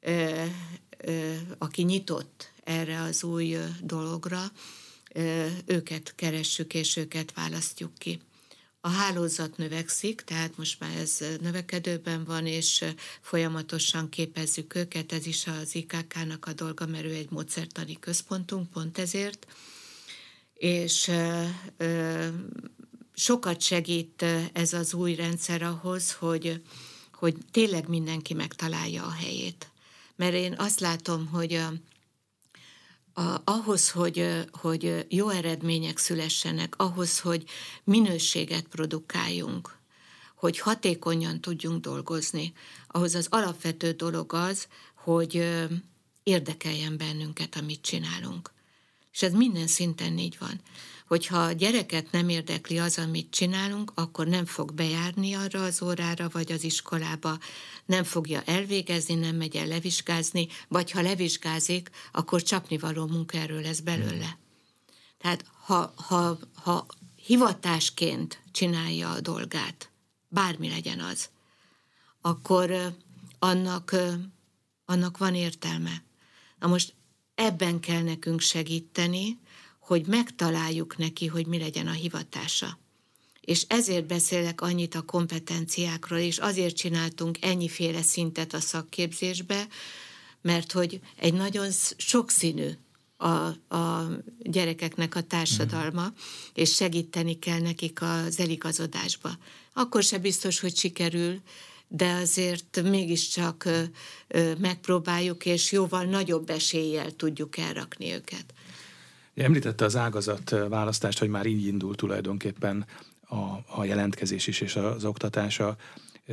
ö, ö, aki nyitott erre az új dologra, őket keressük és őket választjuk ki. A hálózat növekszik, tehát most már ez növekedőben van, és folyamatosan képezzük őket, ez is az IKK-nak a dolga, mert ő egy módszertani központunk, pont ezért. És sokat segít ez az új rendszer ahhoz, hogy, hogy tényleg mindenki megtalálja a helyét. Mert én azt látom, hogy a, a, ahhoz, hogy, hogy jó eredmények szülessenek, ahhoz, hogy minőséget produkáljunk, hogy hatékonyan tudjunk dolgozni, ahhoz az alapvető dolog az, hogy érdekeljen bennünket, amit csinálunk. És ez minden szinten így van hogyha a gyereket nem érdekli az, amit csinálunk, akkor nem fog bejárni arra az órára, vagy az iskolába, nem fogja elvégezni, nem megy el levizsgázni, vagy ha levizsgázik, akkor csapnivaló munkaerő lesz belőle. Tehát ha, ha, ha hivatásként csinálja a dolgát, bármi legyen az, akkor annak, annak van értelme. Na most ebben kell nekünk segíteni, hogy megtaláljuk neki, hogy mi legyen a hivatása. És ezért beszélek annyit a kompetenciákról, és azért csináltunk ennyiféle szintet a szakképzésbe, mert hogy egy nagyon sokszínű a, a gyerekeknek a társadalma, mm. és segíteni kell nekik az eligazodásba. Akkor se biztos, hogy sikerül, de azért mégiscsak megpróbáljuk, és jóval nagyobb eséllyel tudjuk elrakni őket. Említette az ágazat választást, hogy már így indul tulajdonképpen a, a jelentkezés is és az oktatás a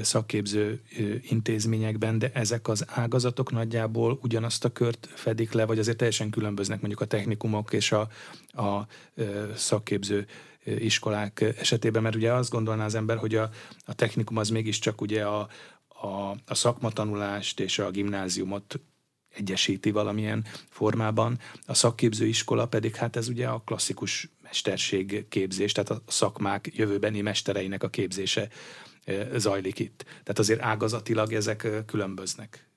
szakképző intézményekben, de ezek az ágazatok nagyjából ugyanazt a kört fedik le, vagy azért teljesen különböznek mondjuk a technikumok és a, a szakképző iskolák esetében, mert ugye azt gondolná az ember, hogy a, a technikum az mégiscsak ugye a, a, a szakmatanulást és a gimnáziumot egyesíti valamilyen formában. A szakképzőiskola pedig hát ez ugye a klasszikus mesterség képzés, tehát a szakmák jövőbeni mestereinek a képzése zajlik itt. Tehát azért ágazatilag ezek különböznek.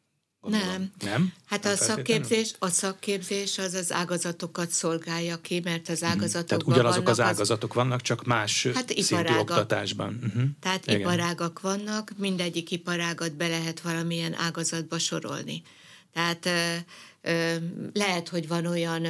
Gondolom. Nem. Nem? Hát nem a szakképzés, a szakképzés az az ágazatokat szolgálja ki, mert az Mhm. ágazatokban Tehát ugyanazok vannak az ágazatok vannak, csak más Hát szintű oktatásban. Uh-huh. Tehát Igen. iparágak vannak, mindegyik iparágat be lehet valamilyen ágazatba sorolni. Tehát lehet, hogy van olyan,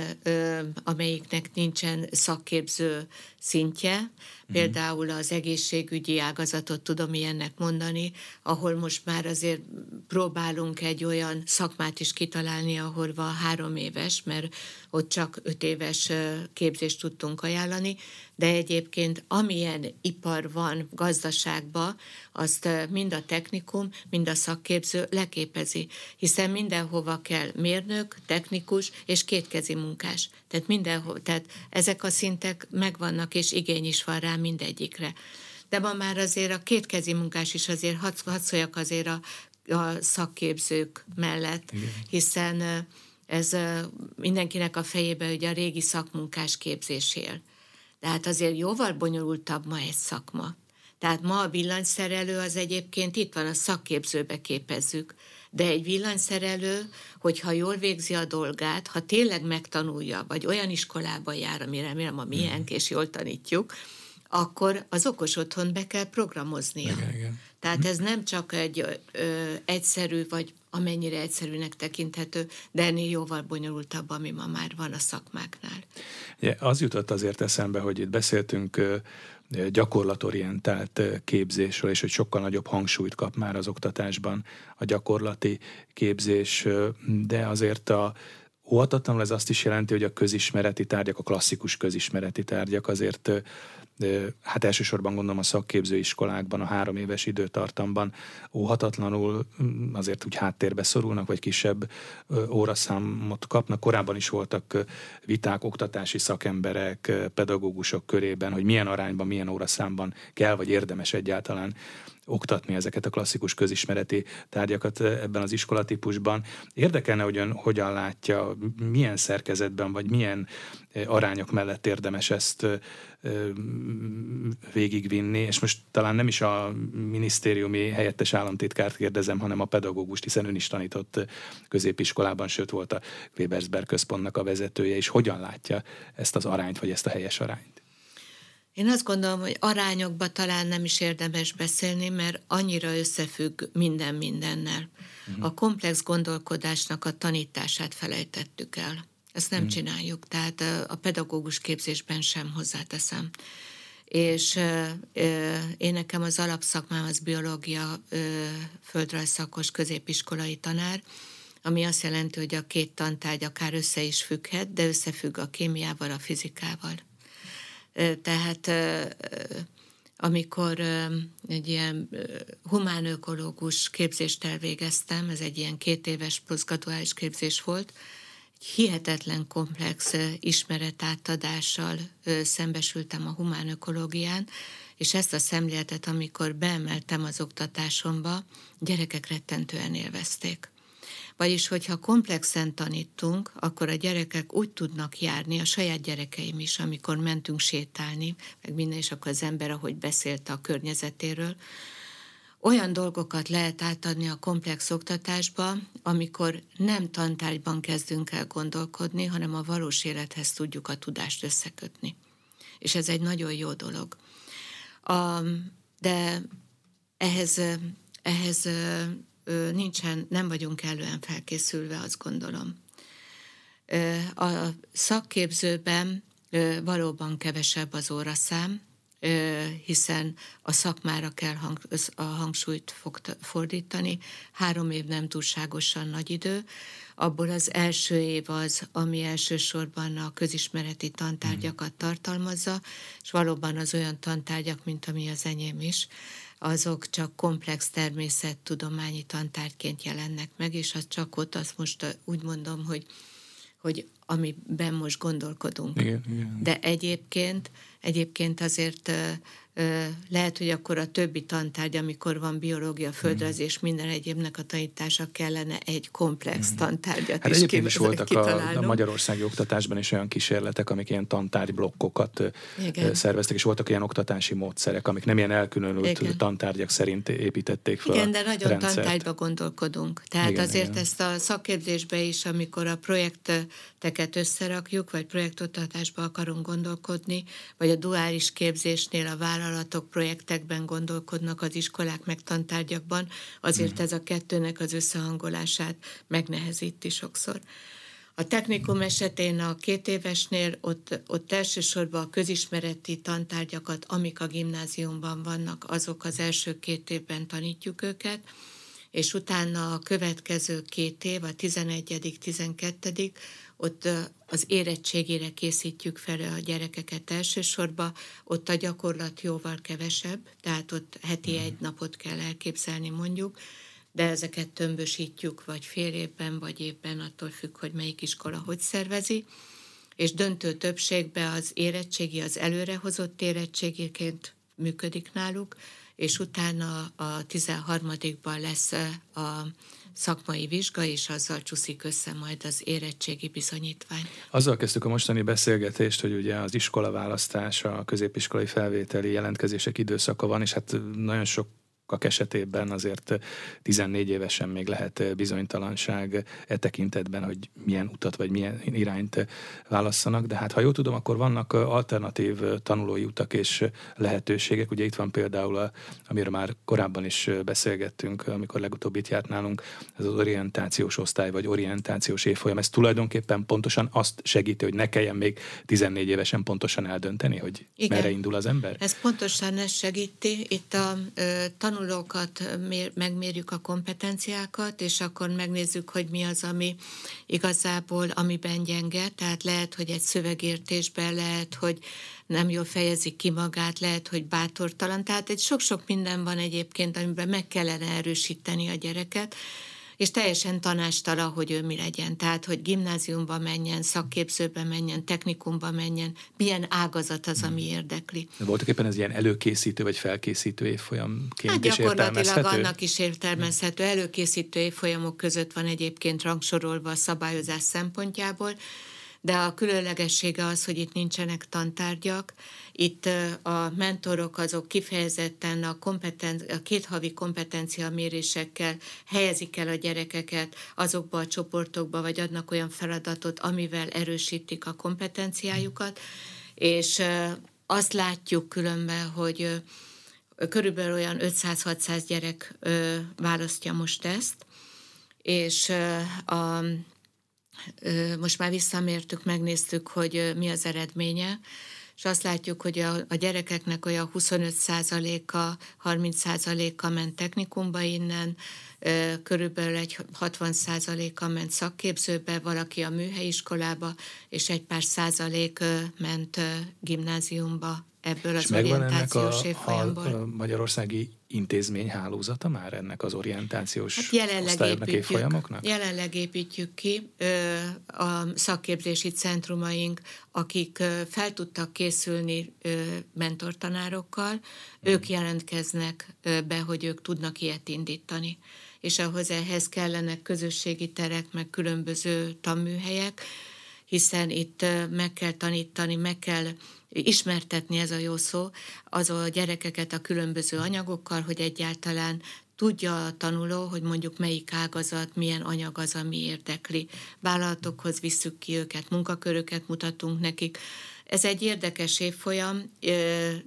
amelyiknek nincsen szakképző szintje, például az egészségügyi ágazatot tudom ilyennek mondani, ahol most már azért próbálunk egy olyan szakmát is kitalálni, ahol van három éves, mert ott csak öt éves képzést tudtunk ajánlani, de egyébként amilyen ipar van gazdaságban, azt mind a technikum, mind a szakképző leképezi, hiszen mindenhova kell mérnök, technikus és kétkezi munkás. Tehát, mindenhol, tehát ezek a szintek megvannak, és igény is van rá mindegyikre. De ma már azért a kétkezi munkás is azért, hadd hadd szóljak azért a, a szakképzők mellett, Igen. hiszen ez mindenkinek a fejébe ugye a régi szakmunkás képzés él. De hát azért jóval bonyolultabb ma egy szakma. Tehát ma a villanyszerelő az egyébként itt van, a szakképzőbe képezzük. De egy villanyszerelő, hogyha jól végzi a dolgát, ha tényleg megtanulja, vagy olyan iskolába jár, amire remélem a miénk, és jól tanítjuk, akkor az okos otthon be kell programoznia. Igen, igen. Tehát ez nem csak egy ö, egyszerű, vagy amennyire egyszerűnek tekinthető, de ennél jóval bonyolultabb, ami ma már van a szakmáknál. Ugye, az jutott azért eszembe, hogy itt beszéltünk ö, gyakorlatorientált képzésről, és hogy sokkal nagyobb hangsúlyt kap már az oktatásban a gyakorlati képzés, de azért a óhatatlanul ez azt is jelenti, hogy a közismereti tárgyak, a klasszikus közismereti tárgyak azért hát elsősorban gondolom a szakképzőiskolákban, a három éves időtartamban óhatatlanul mm, azért úgy háttérbe szorulnak, vagy kisebb óraszámot kapnak. Korábban is voltak viták oktatási szakemberek, pedagógusok körében, hogy milyen arányban, milyen óraszámban kell, vagy érdemes egyáltalán oktatni ezeket a klasszikus közismereti tárgyakat ebben az iskolatípusban. Érdekelne, hogy ön hogyan látja, milyen szerkezetben, vagy milyen eh, arányok mellett érdemes ezt eh, végigvinni, és most talán nem is a minisztériumi helyettes államtitkárt kérdezem, hanem a pedagógust, hiszen ön is tanított középiskolában, sőt volt a Webersberg központnak a vezetője, és hogyan látja ezt az arányt, vagy ezt a helyes arányt? Én azt gondolom, hogy arányokba talán nem is érdemes beszélni, mert annyira összefügg minden mindennel. Uh-huh. A komplex gondolkodásnak a tanítását felejtettük el. Ezt nem uh-huh. csináljuk, tehát a pedagógus képzésben sem hozzáteszem. És én nekem az alapszakmám az biológia földrajzszakos középiskolai tanár, ami azt jelenti, hogy a két tantárgy akár össze is függhet, de összefügg a kémiával, a fizikával. Tehát amikor egy ilyen humánökológus képzést elvégeztem, ez egy ilyen két éves plusz képzés volt, egy hihetetlen komplex ismeretátadással szembesültem a humánökológián, és ezt a szemléletet, amikor beemeltem az oktatásomba, gyerekek rettentően élvezték. Vagyis, hogyha komplexen tanítunk, akkor a gyerekek úgy tudnak járni, a saját gyerekeim is, amikor mentünk sétálni, meg minden, és akkor az ember, ahogy beszélt a környezetéről, olyan dolgokat lehet átadni a komplex oktatásba, amikor nem tantárgyban kezdünk el gondolkodni, hanem a valós élethez tudjuk a tudást összekötni. És ez egy nagyon jó dolog. A, de ehhez, ehhez nincsen, nem vagyunk elően felkészülve, azt gondolom. A szakképzőben valóban kevesebb az óraszám, hiszen a szakmára kell hang, a hangsúlyt fordítani. Három év nem túlságosan nagy idő. Abból az első év az, ami elsősorban a közismereti tantárgyakat tartalmazza, és valóban az olyan tantárgyak, mint ami az enyém is, azok csak komplex természettudományi tantárgyként jelennek meg, és az csak ott azt most úgy mondom, hogy, hogy amiben most gondolkodunk. Igen, igen. De egyébként, egyébként azért lehet, hogy akkor a többi tantárgy, amikor van biológia, földrajz mm. minden egyébnek a tanítása kellene egy komplex mm. tantárgyat hát is egyébként is voltak a, a magyarországi oktatásban is olyan kísérletek, amik ilyen tantárgyblokkokat Igen. szerveztek, és voltak ilyen oktatási módszerek, amik nem ilyen elkülönült Igen. tantárgyak szerint építették fel Igen, de nagyon tantárgyba gondolkodunk. Tehát Igen, azért Igen. ezt a szakképzésbe is, amikor a projekteket összerakjuk, vagy projektoktatásba akarunk gondolkodni, vagy a duális képzésnél a vállalatok projektekben gondolkodnak az iskolák meg tantárgyakban, azért mm. ez a kettőnek az összehangolását megnehezíti sokszor. A technikum esetén a két évesnél ott, ott elsősorban a közismereti tantárgyakat, amik a gimnáziumban vannak, azok az első két évben tanítjuk őket, és utána a következő két év, a 11., 12., ott az érettségére készítjük fel a gyerekeket elsősorban, ott a gyakorlat jóval kevesebb, tehát ott heti egy napot kell elképzelni mondjuk, de ezeket tömbösítjük, vagy fél évben, vagy évben, attól függ, hogy melyik iskola hogy szervezi, és döntő többségben az érettségi, az előrehozott érettségiként működik náluk, és utána a 13-ban lesz a szakmai vizsga, és azzal csúszik össze majd az érettségi bizonyítvány. Azzal kezdtük a mostani beszélgetést, hogy ugye az iskola választása, a középiskolai felvételi jelentkezések időszaka van, és hát nagyon sok sokak esetében azért 14 évesen még lehet bizonytalanság e tekintetben, hogy milyen utat vagy milyen irányt válasszanak, de hát ha jól tudom, akkor vannak alternatív tanulói utak és lehetőségek. Ugye itt van például, amiről már korábban is beszélgettünk, amikor legutóbb itt járt nálunk, ez az orientációs osztály vagy orientációs évfolyam. Ez tulajdonképpen pontosan azt segíti, hogy ne kelljen még 14 évesen pontosan eldönteni, hogy Igen. merre indul az ember? Ez pontosan ezt segíti. Itt a ö, tanul tanulókat mér, megmérjük a kompetenciákat, és akkor megnézzük, hogy mi az, ami igazából, amiben gyenge, tehát lehet, hogy egy szövegértésben, lehet, hogy nem jól fejezik ki magát, lehet, hogy bátortalan, tehát egy sok-sok minden van egyébként, amiben meg kellene erősíteni a gyereket, és teljesen tanástala, hogy ő mi legyen. Tehát, hogy gimnáziumba menjen, szakképzőbe menjen, technikumba menjen, milyen ágazat az, ami hmm. érdekli. De voltak éppen ez ilyen előkészítő vagy felkészítő évfolyamként hát is gyakorlatilag annak is értelmezhető. Előkészítő évfolyamok között van egyébként rangsorolva a szabályozás szempontjából, de a különlegessége az, hogy itt nincsenek tantárgyak, itt a mentorok azok kifejezetten a, kompeten, a két havi kompetencia mérésekkel helyezik el a gyerekeket azokba a csoportokba, vagy adnak olyan feladatot, amivel erősítik a kompetenciájukat, és azt látjuk különben, hogy körülbelül olyan 500-600 gyerek választja most ezt, és a most már visszamértük, megnéztük, hogy mi az eredménye, és azt látjuk, hogy a, a gyerekeknek olyan 25%-a, 30%-a ment technikumba innen, körülbelül egy 60%-a ment szakképzőbe, valaki a műhelyiskolába, és egy pár százalék ment gimnáziumba ebből az orientációs évfolyamból. A, a magyarországi intézmény hálózata már ennek az orientációs hát jelenleg építjük, évfolyamoknak? Jelenleg építjük ki a szakképzési centrumaink, akik fel tudtak készülni mentortanárokkal, hmm. ők jelentkeznek be, hogy ők tudnak ilyet indítani. És ahhoz ehhez kellenek közösségi terek, meg különböző tanműhelyek, hiszen itt meg kell tanítani, meg kell ismertetni ez a jó szó, az a gyerekeket a különböző anyagokkal, hogy egyáltalán tudja a tanuló, hogy mondjuk melyik ágazat, milyen anyag az, ami érdekli. Vállalatokhoz visszük ki őket, munkaköröket mutatunk nekik. Ez egy érdekes évfolyam,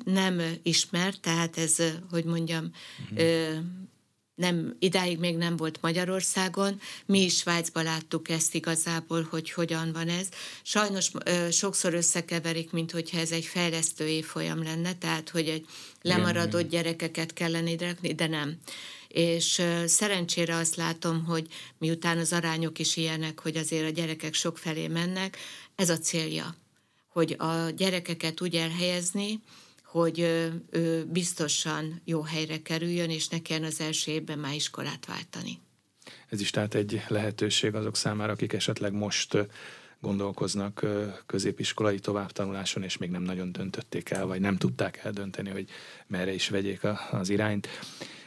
nem ismert, tehát ez, hogy mondjam, uh-huh nem, idáig még nem volt Magyarországon, mi is Svájcban láttuk ezt igazából, hogy hogyan van ez. Sajnos ö, sokszor összekeverik, mint hogyha ez egy fejlesztő évfolyam lenne, tehát hogy egy lemaradott gyerekeket kellene ide de nem. És ö, szerencsére azt látom, hogy miután az arányok is ilyenek, hogy azért a gyerekek sok felé mennek, ez a célja, hogy a gyerekeket úgy elhelyezni, hogy ő biztosan jó helyre kerüljön, és ne kelljen az első évben már iskolát váltani. Ez is tehát egy lehetőség azok számára, akik esetleg most gondolkoznak középiskolai továbbtanuláson, és még nem nagyon döntötték el, vagy nem tudták eldönteni, hogy merre is vegyék az irányt.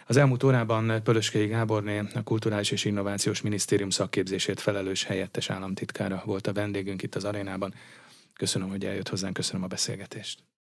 Az elmúlt órában Pölöskei Gáborné, a Kulturális és Innovációs Minisztérium szakképzését felelős helyettes államtitkára volt a vendégünk itt az arénában. Köszönöm, hogy eljött hozzánk, köszönöm a beszélgetést.